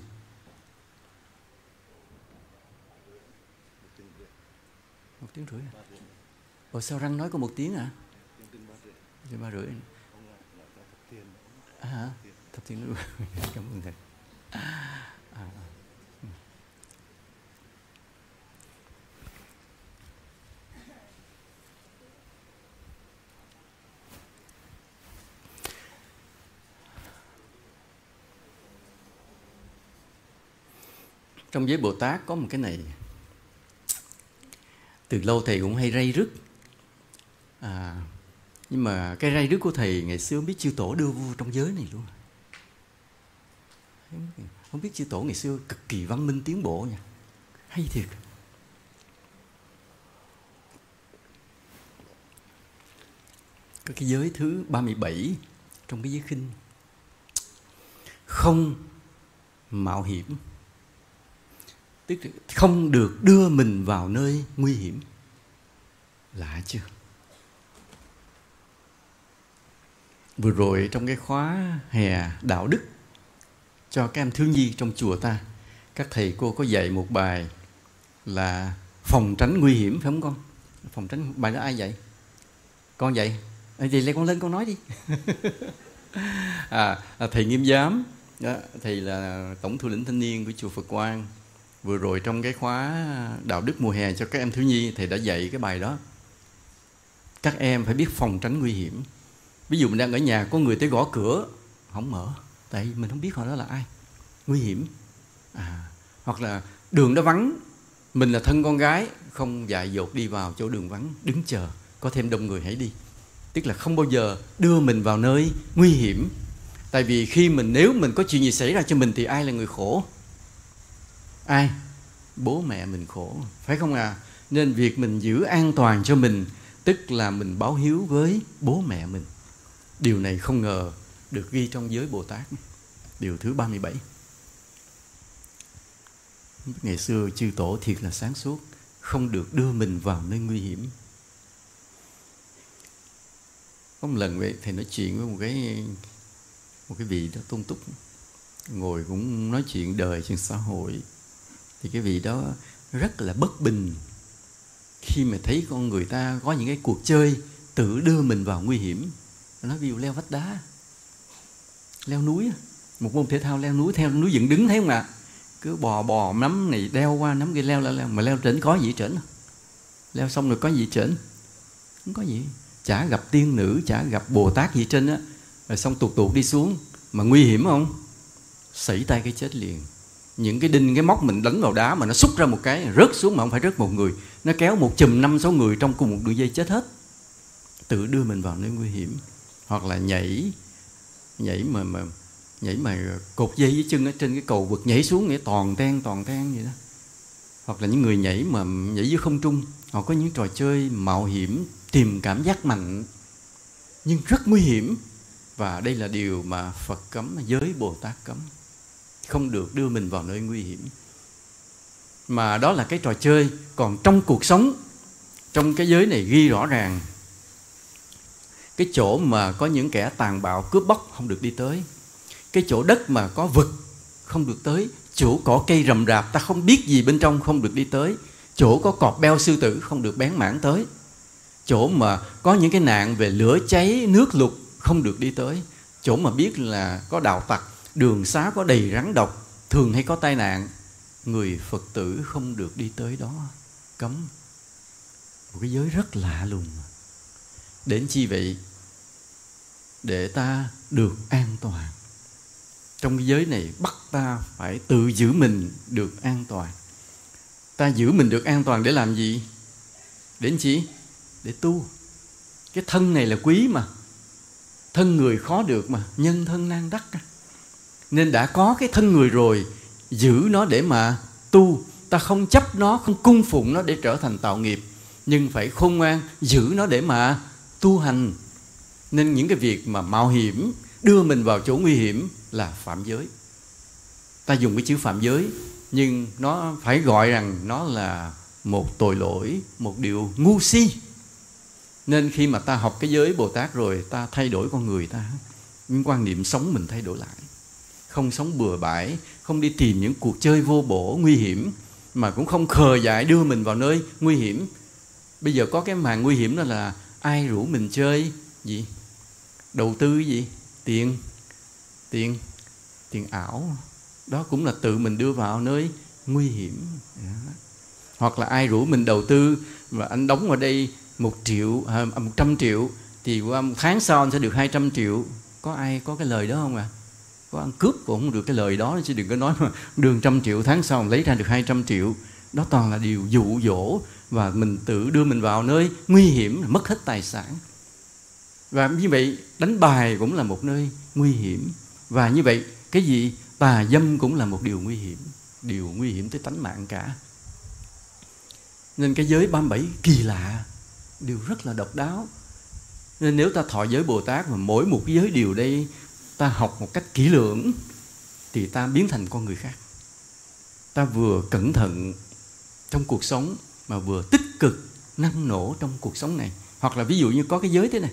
A: một tiếng rưỡi à? Ồ sao răng nói có một tiếng à? Tiếng ba rưỡi. À hả? Thập tiếng. Cảm ơn thầy. À. à. Ừ. trong giới Bồ Tát có một cái này từ lâu thầy cũng hay ray rứt à, nhưng mà cái ray rứt của thầy ngày xưa không biết chư tổ đưa vô trong giới này luôn không biết chư tổ ngày xưa cực kỳ văn minh tiến bộ nha. Hay thiệt. Có cái giới thứ 37 trong cái giới khinh. Không mạo hiểm. Tức là không được đưa mình vào nơi nguy hiểm. Lạ chưa? Vừa rồi trong cái khóa hè đạo đức cho các em thiếu nhi trong chùa ta. Các thầy cô có dạy một bài là phòng tránh nguy hiểm phải không con? Phòng tránh bài đó ai dạy? Con dạy. À, lấy con lên con nói đi. À, à, thầy nghiêm giám đó, thầy là tổng thư lĩnh thanh niên của chùa Phật Quang. Vừa rồi trong cái khóa đạo đức mùa hè cho các em thiếu nhi thầy đã dạy cái bài đó. Các em phải biết phòng tránh nguy hiểm. Ví dụ mình đang ở nhà có người tới gõ cửa không mở tại mình không biết họ đó là ai. Nguy hiểm. À, hoặc là đường đó vắng. Mình là thân con gái không dại dột đi vào chỗ đường vắng đứng chờ có thêm đông người hãy đi. Tức là không bao giờ đưa mình vào nơi nguy hiểm. Tại vì khi mình nếu mình có chuyện gì xảy ra cho mình thì ai là người khổ? Ai? Bố mẹ mình khổ. Phải không à nên việc mình giữ an toàn cho mình tức là mình báo hiếu với bố mẹ mình. Điều này không ngờ được ghi trong giới bồ tát. Điều thứ 37 ngày xưa chư tổ thiệt là sáng suốt, không được đưa mình vào nơi nguy hiểm. Có một lần vậy, thầy nói chuyện với một cái một cái vị đó tôn túc, ngồi cũng nói chuyện đời chuyện xã hội. Thì cái vị đó rất là bất bình. Khi mà thấy con người ta có những cái cuộc chơi tự đưa mình vào nguy hiểm, nó ví dụ leo vách đá leo núi một môn thể thao leo núi, theo núi dựng đứng, thấy không ạ? Cứ bò bò, nắm này đeo qua, nắm kia, leo leo leo. Mà leo trển có gì trển à? leo xong rồi có gì trển? Không có gì. Chả gặp tiên nữ, chả gặp bồ tát gì trên á. Rồi xong tuột tuột đi xuống. Mà nguy hiểm không? Xảy tay cái chết liền. Những cái đinh, cái móc mình đấn vào đá mà nó xúc ra một cái, rớt xuống mà không phải rớt một người. Nó kéo một chùm năm, sáu người trong cùng một đường dây chết hết. Tự đưa mình vào nơi nguy hiểm. Hoặc là nhảy nhảy mà mà nhảy mà cột dây với chân ở trên cái cầu vực nhảy xuống nghĩa toàn ten toàn ten vậy đó. Hoặc là những người nhảy mà nhảy dưới không trung, họ có những trò chơi mạo hiểm, tìm cảm giác mạnh nhưng rất nguy hiểm. Và đây là điều mà Phật cấm giới Bồ Tát cấm. Không được đưa mình vào nơi nguy hiểm. Mà đó là cái trò chơi còn trong cuộc sống. Trong cái giới này ghi rõ ràng cái chỗ mà có những kẻ tàn bạo cướp bóc không được đi tới. Cái chỗ đất mà có vực không được tới. Chỗ cỏ cây rậm rạp ta không biết gì bên trong không được đi tới. Chỗ có cọp beo sư tử không được bén mảng tới. Chỗ mà có những cái nạn về lửa cháy, nước lụt không được đi tới. Chỗ mà biết là có đạo tặc, đường xá có đầy rắn độc, thường hay có tai nạn, người phật tử không được đi tới đó. Cấm. Một cái giới rất lạ lùng đến chi vậy để ta được an toàn. Trong cái giới này, bắt ta phải tự giữ mình được an toàn. Ta giữ mình được an toàn để làm gì? Đến chi? Để tu. Cái thân này là quý mà. Thân người khó được mà. Nhân thân nan đắc nên đã có cái thân người rồi, giữ nó để mà tu. Ta không chấp nó, không cung phụng nó để trở thành tạo nghiệp. Nhưng phải khôn ngoan, giữ nó để mà tu hành. Nên những cái việc mà mạo hiểm, đưa mình vào chỗ nguy hiểm là phạm giới. Ta dùng cái chữ phạm giới, nhưng nó phải gọi rằng nó là một tội lỗi, một điều ngu si. Nên khi mà ta học cái giới bồ tát rồi, ta thay đổi con người ta. Những quan niệm sống mình thay đổi lại. Không sống bừa bãi, không đi tìm những cuộc chơi vô bổ, nguy hiểm, mà cũng không khờ dại đưa mình vào nơi nguy hiểm. Bây giờ có cái màn nguy hiểm đó là ai rủ mình chơi? Gì? Đầu tư gì? Tiền. Tiền. Tiền ảo. Đó cũng là tự mình đưa vào nơi nguy hiểm. Hoặc là ai rủ mình đầu tư và anh đóng vào đây một triệu à, à, một trăm triệu thì qua một tháng sau anh sẽ được 200 triệu. Có ai có cái lời đó không à có ăn cướp cũng không được cái lời đó chứ đừng có nói mà đường trăm triệu tháng sau lấy ra được 200 triệu. Đó toàn là điều dụ dỗ và mình tự đưa mình vào nơi nguy hiểm là mất hết tài sản. Và như vậy, đánh bài cũng là một nơi nguy hiểm. Và như vậy, cái gì? Tà dâm cũng là một điều nguy hiểm. Điều nguy hiểm tới tánh mạng cả. Nên cái giới 37 kỳ lạ, điều rất là độc đáo. Nên nếu ta thọ giới Bồ Tát mà mỗi một giới điều đây, ta học một cách kỹ lưỡng, thì ta biến thành con người khác. Ta vừa cẩn thận trong cuộc sống mà vừa tích cực, năng nổ trong cuộc sống này. Hoặc là ví dụ như có cái giới thế này.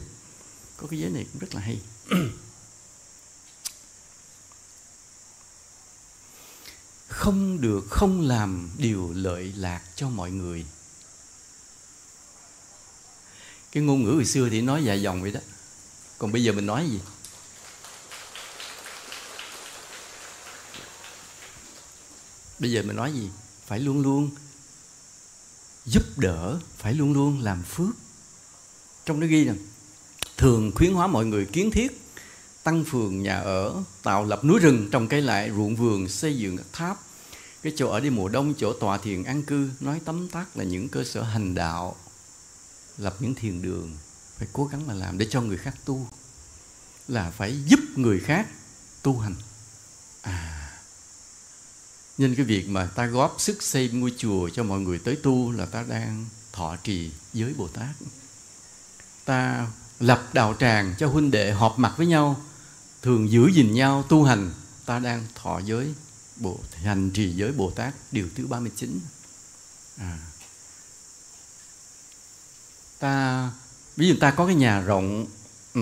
A: Có cái giới này cũng rất là hay. Không được, không làm điều lợi lạc cho mọi người. Cái ngôn ngữ hồi xưa thì nói dài dòng vậy đó. Còn bây giờ mình nói gì? Bây giờ mình nói gì? Phải luôn luôn giúp đỡ phải luôn luôn làm phước. Trong đó ghi rằng thường khuyến hóa mọi người kiến thiết, tăng phường nhà ở, tạo lập núi rừng trồng cây lại, ruộng vườn, xây dựng tháp. Cái chỗ ở đi mùa đông, chỗ tọa thiền an cư, nói tấm tắc là những cơ sở hành đạo, lập những thiền đường, phải cố gắng mà làm để cho người khác tu, là phải giúp người khác tu hành. À nên cái việc mà ta góp sức xây ngôi chùa cho mọi người tới tu là ta đang thọ trì giới bồ tát. Ta lập đạo tràng cho huynh đệ họp mặt với nhau thường giữ gìn nhau tu hành. Ta đang thọ giới bộ hành trì giới bồ tát điều thứ 39 à. ta ví dụ ta có cái nhà rộng ừ,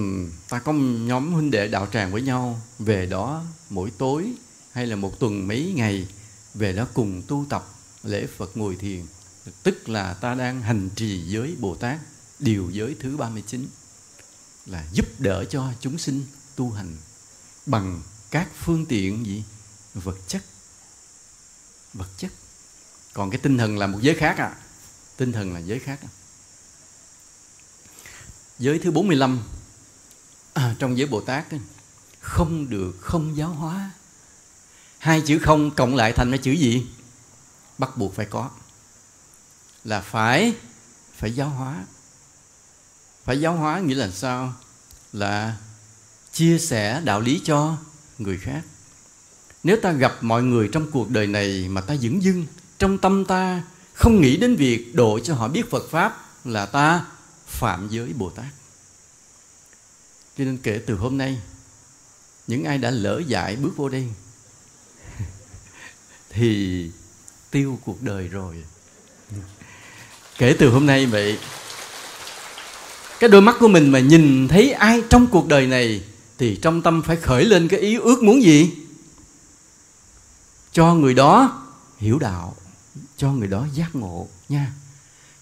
A: ta có nhóm huynh đệ đạo tràng với nhau về đó mỗi tối hay là một tuần mấy ngày về đó cùng tu tập lễ Phật ngồi thiền tức là ta đang hành trì giới Bồ Tát điều giới thứ 39 là giúp đỡ cho chúng sinh tu hành bằng các phương tiện gì? Vật chất. Vật chất. Còn cái tinh thần là một giới khác à. Tinh thần là giới khác à. giới thứ 45 à, trong giới Bồ Tát không được không giáo hóa hai chữ không cộng lại thành ra chữ gì? Bắt buộc phải có. Là phải phải giáo hóa. Phải giáo hóa nghĩa là sao? Là chia sẻ đạo lý cho người khác. Nếu ta gặp mọi người trong cuộc đời này mà ta dững dưng, trong tâm ta không nghĩ đến việc độ cho họ biết phật pháp là ta phạm giới bồ tát. Cho nên kể từ hôm nay, những ai đã lỡ dại bước vô đây thì tiêu cuộc đời rồi. Kể từ hôm nay vậy, cái đôi mắt của mình mà nhìn thấy ai trong cuộc đời này thì trong tâm phải khởi lên cái ý ước muốn gì? Cho người đó hiểu đạo, cho người đó giác ngộ nha.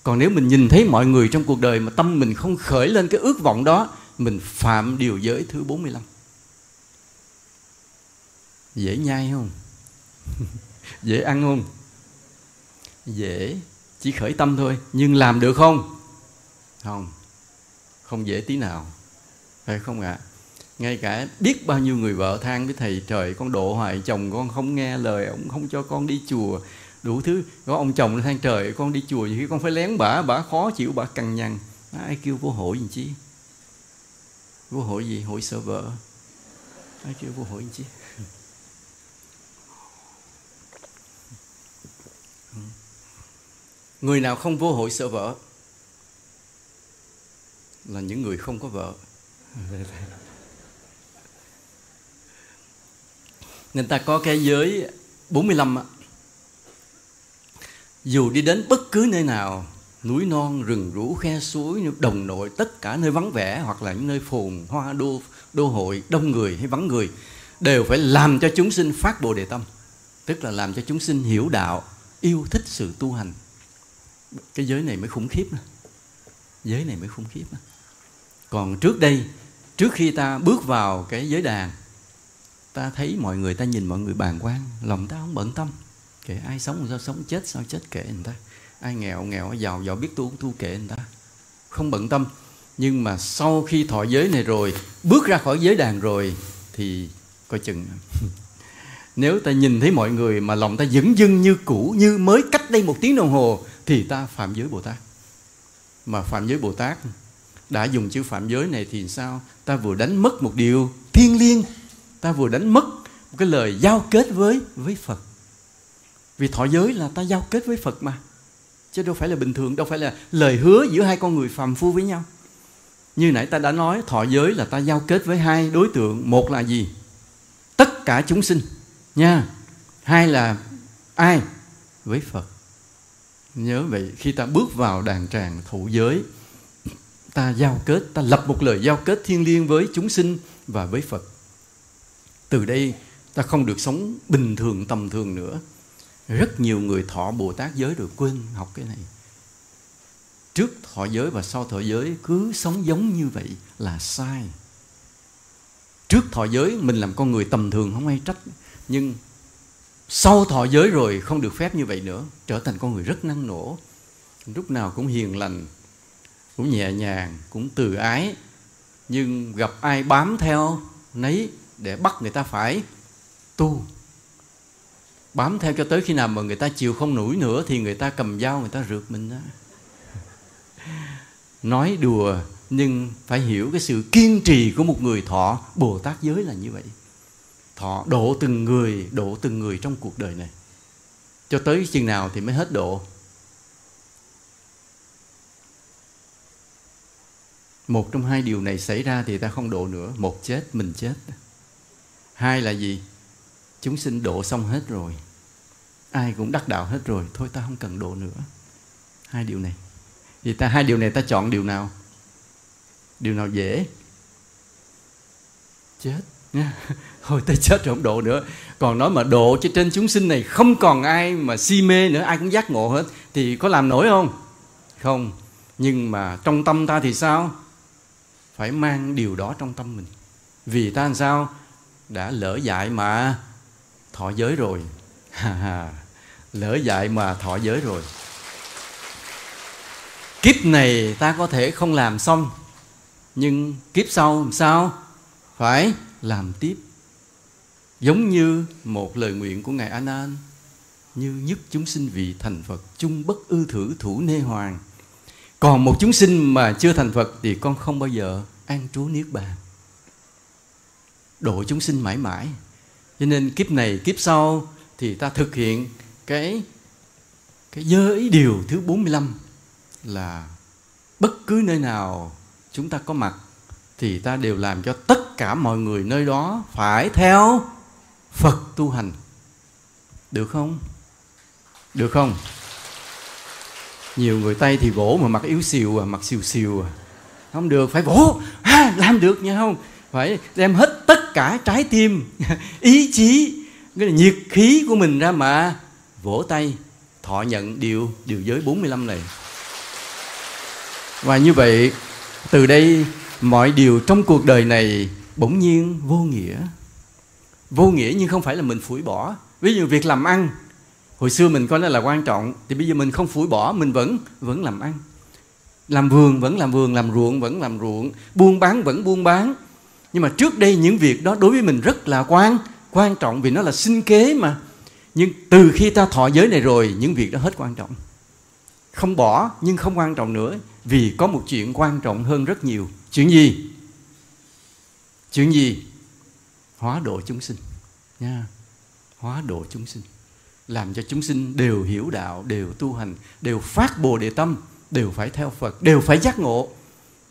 A: Còn nếu mình nhìn thấy mọi người trong cuộc đời mà tâm mình không khởi lên cái ước vọng đó, mình phạm điều giới thứ 45 dễ nhai không? dễ ăn không? Dễ, chỉ khởi tâm thôi. Nhưng làm được không? Không. Không dễ tí nào. Phải không ạ? À? ngay cả biết bao nhiêu người vợ than với thầy, trời, con độ hoài chồng con không nghe lời, ông không cho con đi chùa. Đủ thứ. Có ông chồng than, trời, con đi chùa khi con phải lén bả bả khó chịu, bả cằn nhằn. Ai kêu vô hội gì chứ vô hội gì? Hội sợ vợ. Ai kêu vô hội gì chứ người nào không vô hội sợ vợ là những người không có vợ nên ta có cái giới 45 á. Dù đi đến bất cứ nơi nào, núi non, rừng rú khe suối, đồng nội, tất cả nơi vắng vẻ hoặc là những nơi phồn hoa, đô đô hội, đông người hay vắng người, đều phải làm cho chúng sinh phát bồ đề tâm. Tức là làm cho chúng sinh hiểu đạo, yêu thích sự tu hành cái giới này mới khủng khiếp nè. Giới này mới khủng khiếp nè. Còn trước đây, trước khi ta bước vào cái giới đàn, ta thấy mọi người, ta nhìn mọi người bàn quan lòng ta không bận tâm. Kệ ai sống sao sống, chết sao chết, kệ người ta. Ai nghèo nghèo giàu giàu biết tu tu, kệ người ta. Không bận tâm. Nhưng mà sau khi thọ giới này rồi, bước ra khỏi giới đàn rồi, thì coi chừng nếu ta nhìn thấy mọi người mà lòng ta dững dưng như cũ, như mới cách đây một tiếng đồng hồ thì ta phạm giới bồ tát. Mà phạm giới bồ tát đã dùng chữ phạm giới này thì sao? Ta vừa đánh mất một điều thiêng liêng. Ta vừa đánh mất một cái lời giao kết với với phật. Vì thọ giới là ta giao kết với phật mà. Chứ đâu phải là bình thường, đâu phải là lời hứa giữa hai con người phàm phu với nhau. Như nãy ta đã nói, thọ giới là ta giao kết với hai đối tượng. Một là gì? Tất cả chúng sinh nha. Hai là ai? Với phật nhớ vậy, khi ta bước vào đàn tràng thụ giới, ta giao kết, ta lập một lời giao kết thiêng liêng với chúng sinh và với phật. Từ đây, ta không được sống bình thường, tầm thường nữa. Rất nhiều người thọ bồ tát giới rồi quên học cái này. Trước thọ giới và sau thọ giới cứ sống giống như vậy là sai. Trước thọ giới, mình làm con người tầm thường không ai trách, nhưng sau thọ giới rồi không được phép như vậy nữa, trở thành con người rất năng nổ. Lúc nào cũng hiền lành, cũng nhẹ nhàng, cũng từ ái. Nhưng gặp ai bám theo nấy để bắt người ta phải tu. Bám theo cho tới khi nào mà người ta chịu không nổi nữa thì người ta cầm dao, người ta rượt mình đó nói đùa nhưng phải hiểu cái sự kiên trì của một người thọ bồ tát giới là như vậy thọ độ từng người độ từng người trong cuộc đời này. Cho tới chừng nào thì mới hết độ một trong hai điều này xảy ra thì ta không độ nữa. Một chết, mình chết. Hai là gì? Chúng sinh độ xong hết rồi. Ai cũng đắc đạo hết rồi. Thôi ta không cần độ nữa. Hai điều này. Thì ta, hai điều này ta chọn điều nào? Điều nào dễ? Chết. thôi tới chết rồi không độ nữa. Còn nói mà độ cho trên chúng sinh này, không còn ai mà si mê nữa, ai cũng giác ngộ hết. Thì có làm nổi không? Không. Nhưng mà trong tâm ta thì sao? Phải mang điều đó trong tâm mình. Vì ta làm sao? Đã lỡ dại mà thọ giới rồi. Lỡ dại mà thọ giới rồi. Kiếp này ta có thể không làm xong, nhưng kiếp sau làm sao? Phải làm tiếp. Giống như một lời nguyện của ngài a nan như nhất chúng sinh vị thành phật chung bất ư thử thủ nê hoàng còn một chúng sinh mà chưa thành phật thì con không bao giờ an trú niết bàn. Độ chúng sinh mãi mãi. Cho nên kiếp này, kiếp sau thì ta thực hiện cái cái giới điều thứ 45 là bất cứ nơi nào chúng ta có mặt thì ta đều làm cho tất cả mọi người nơi đó phải theo Phật tu hành. Được không? Được không? Nhiều người Tây thì vỗ mà mặt yếu xìu à, mặt xìu xìu à. Không được, phải vỗ, à, làm được nha không? Phải đem hết tất cả trái tim, ý chí, cái nhiệt khí của mình ra mà vỗ tay thọ nhận điều điều giới 45 này. Và như vậy, từ đây mọi điều trong cuộc đời này bỗng nhiên vô nghĩa. Vô nghĩa nhưng không phải là mình phủi bỏ. Ví dụ việc làm ăn, hồi xưa mình coi nó là quan trọng, thì bây giờ mình không phủi bỏ, mình vẫn vẫn làm ăn. Làm vườn vẫn làm vườn, làm ruộng vẫn làm ruộng, buôn bán vẫn buôn bán. Nhưng mà trước đây những việc đó đối với mình rất là quan quan trọng vì nó là sinh kế mà. Nhưng từ khi ta thọ giới này rồi, những việc đó hết quan trọng. Không bỏ nhưng không quan trọng nữa vì có một chuyện quan trọng hơn rất nhiều chuyện gì? Chuyện gì? Hóa độ chúng sinh. Nha. Hóa độ chúng sinh. Làm cho chúng sinh đều hiểu đạo, đều tu hành, đều phát bồ đề tâm, đều phải theo phật, đều phải giác ngộ.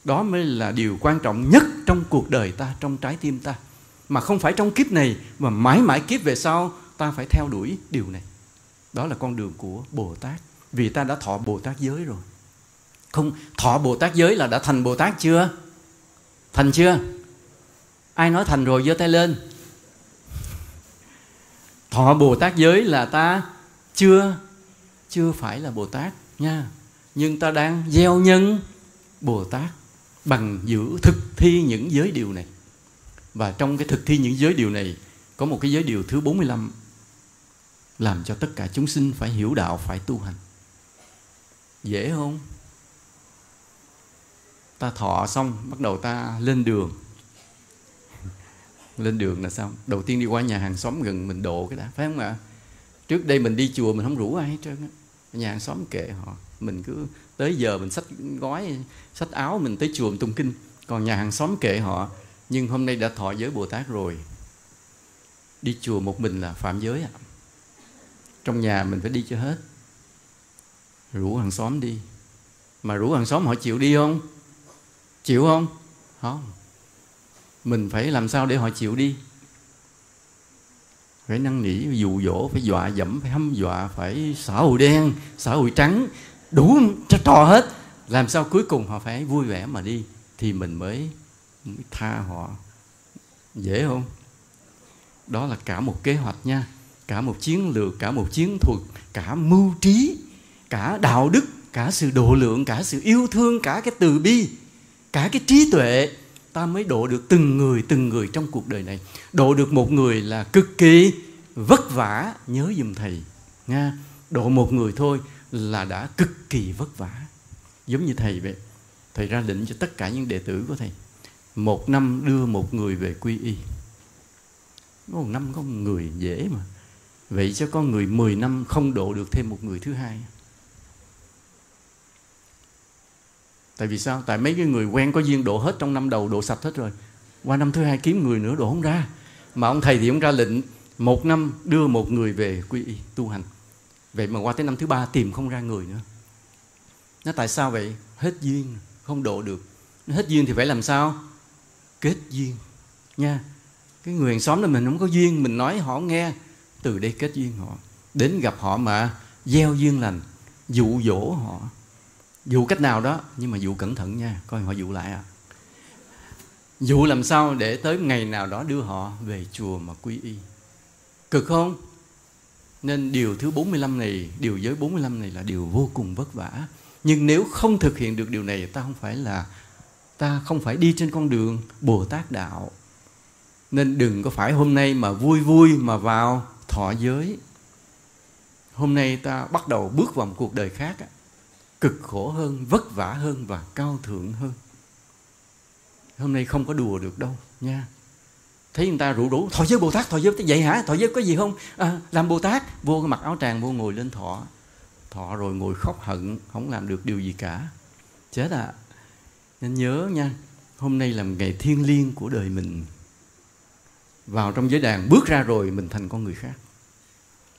A: Đó mới là điều quan trọng nhất trong cuộc đời ta, trong trái tim ta. Mà không phải trong kiếp này, mà mãi mãi kiếp về sau, ta phải theo đuổi điều này. Đó là con đường của bồ tát. Vì ta đã thọ bồ tát giới rồi. Không, thọ bồ tát giới là đã thành bồ tát chưa? Thành chưa? Ai nói thành rồi giơ tay lên. Thọ bồ tát giới là ta chưa chưa phải là bồ tát nha. Nhưng ta đang gieo nhân bồ tát bằng giữ thực thi những giới điều này. Và trong cái thực thi những giới điều này, có một cái giới điều thứ 45 làm cho tất cả chúng sinh phải hiểu đạo, phải tu hành. Dễ không? Ta thọ xong, bắt đầu ta lên đường. Lên đường là sao? Đầu tiên đi qua nhà hàng xóm gần mình độ cái đã, phải không ạ? Trước đây mình đi chùa mình không rủ ai hết trơn á. Nhà hàng xóm kệ họ. Mình cứ tới giờ mình xách gói, xách áo mình tới chùa mình tung kinh. Còn nhà hàng xóm kệ họ, nhưng hôm nay đã thọ giới bồ tát rồi. Đi chùa một mình là phạm giới ạ. Trong nhà mình phải đi cho hết. Rủ hàng xóm đi. Mà rủ hàng xóm họ chịu đi không? Chịu không? Không. Mình phải làm sao để họ chịu đi? Phải năn nỉ dụ dỗ phải dọa dẫm phải hâm dọa phải xã hội đen xã hội trắng đủ cho trò hết. Làm sao cuối cùng họ phải vui vẻ mà đi thì mình mới, mới tha họ. Dễ không? Đó là cả một kế hoạch nha. Cả một chiến lược cả một chiến thuật cả mưu trí cả đạo đức cả sự độ lượng cả sự yêu thương cả cái từ bi cả cái trí tuệ, ta mới độ được từng người từng người trong cuộc đời này. Độ được một người là cực kỳ vất vả, nhớ dùm thầy, nha. Độ một người thôi là đã cực kỳ vất vả. Giống như thầy vậy. Thầy ra lệnh cho tất cả những đệ tử của thầy, một năm đưa một người về quy y. Một năm có một người dễ mà. Vậy cho con người 10 năm không độ được thêm một người thứ hai. Tại vì sao? Tại mấy cái người quen có duyên độ hết trong năm đầu độ sạch hết rồi. Qua năm thứ hai kiếm người nữa độ không ra. Mà ông thầy thì ông ra lệnh một năm đưa một người về quy y tu hành. Vậy mà qua tới năm thứ ba tìm không ra người nữa. Nó tại sao vậy? Hết duyên, không độ được. Hết duyên thì phải làm sao? Kết duyên. Nha, cái người hàng xóm đó mình không có duyên, mình nói họ nghe. Từ đây kết duyên họ. Đến gặp họ mà gieo duyên lành, dụ dỗ họ dụ cách nào đó, nhưng mà dụ cẩn thận nha, coi họ dụ lại à dụ làm sao để tới ngày nào đó đưa họ về chùa mà quy y? Cực không? Nên điều thứ 45 này, điều giới 45 này là điều vô cùng vất vả. Nhưng nếu không thực hiện được điều này, ta không phải là, ta không phải đi trên con đường Bồ Tát đạo. Nên đừng có phải hôm nay mà vui vui mà vào thọ giới. Hôm nay ta bắt đầu bước vào một cuộc đời khác cực khổ hơn vất vả hơn và cao thượng hơn. Hôm nay không có đùa được đâu nha. Thấy người ta rủ rủ thọ giới bồ tát thọ giới vậy hả? Thọ giới có gì không? À, làm bồ tát. Vô cái mặc áo tràng vô ngồi lên thọ. Thọ rồi ngồi khóc hận không làm được điều gì cả. Chết à. Nên nhớ nha hôm nay là ngày thiêng liêng của đời mình. Vào trong giới đàn bước ra rồi mình thành con người khác.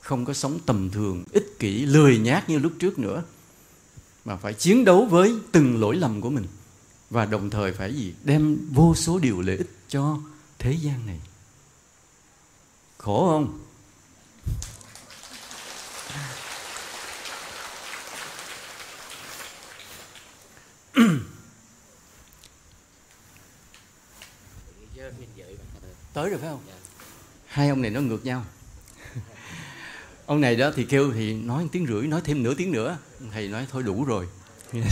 A: Không có sống tầm thường ích kỷ lười nhác như lúc trước nữa mà phải chiến đấu với từng lỗi lầm của mình. Và đồng thời phải gì? Đem vô số điều lợi ích cho thế gian này. Khổ không? Tới rồi phải không? Hai ông này nó ngược nhau ông này đó thì kêu thì nói một tiếng rưỡi nói thêm nửa tiếng nữa. Thầy nói thôi đủ rồi.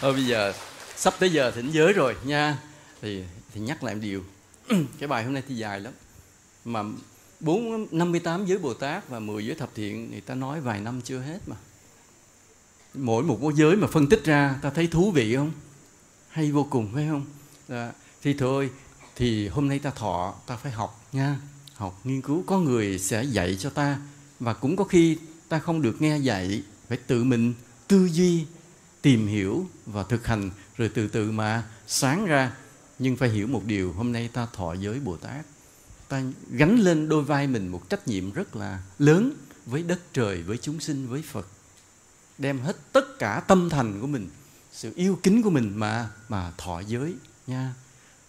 A: Thôi bây giờ sắp tới giờ thỉnh giới rồi nha. Thì thì nhắc lại một điều. Cái bài hôm nay thì dài lắm. Mà bốn năm mươi tám giới Bồ Tát và 10 giới thập thiện thì ta nói vài năm chưa hết mà. Mỗi một cái giới mà phân tích ra ta thấy thú vị không? Hay vô cùng phải không? À, thì thôi thì hôm nay ta thọ ta phải học nha. Học nghiên cứu có người sẽ dạy cho ta, và cũng có khi ta không được nghe dạy, phải tự mình tư duy, tìm hiểu và thực hành, rồi từ từ mà sáng ra. Nhưng phải hiểu một điều, hôm nay ta thọ giới bồ tát. Ta gánh lên đôi vai mình một trách nhiệm rất là lớn với đất trời, với chúng sinh, với phật. Đem hết tất cả tâm thành của mình, sự yêu kính của mình mà mà thọ giới nha.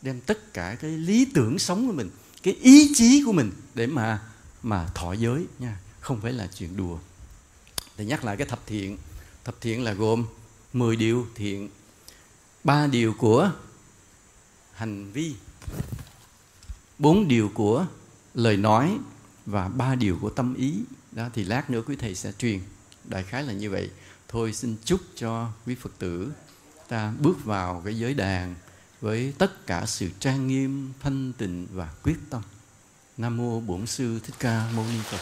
A: Đem tất cả cái lý tưởng sống của mình cái ý chí của mình để mà mà thọ giới nha, không phải là chuyện đùa. Để nhắc lại cái thập thiện. Thập thiện là gồm 10 điều thiện, ba điều của hành vi, bốn điều của lời nói và ba điều của tâm ý. Đó, thì lát nữa quý thầy sẽ truyền. Đại khái là như vậy. Thôi xin chúc cho quý phật tử ta bước vào cái giới đàn với tất cả sự trang nghiêm, thanh tịnh và quyết tâm. Nam mô bổn sư thích ca mâu ni phật.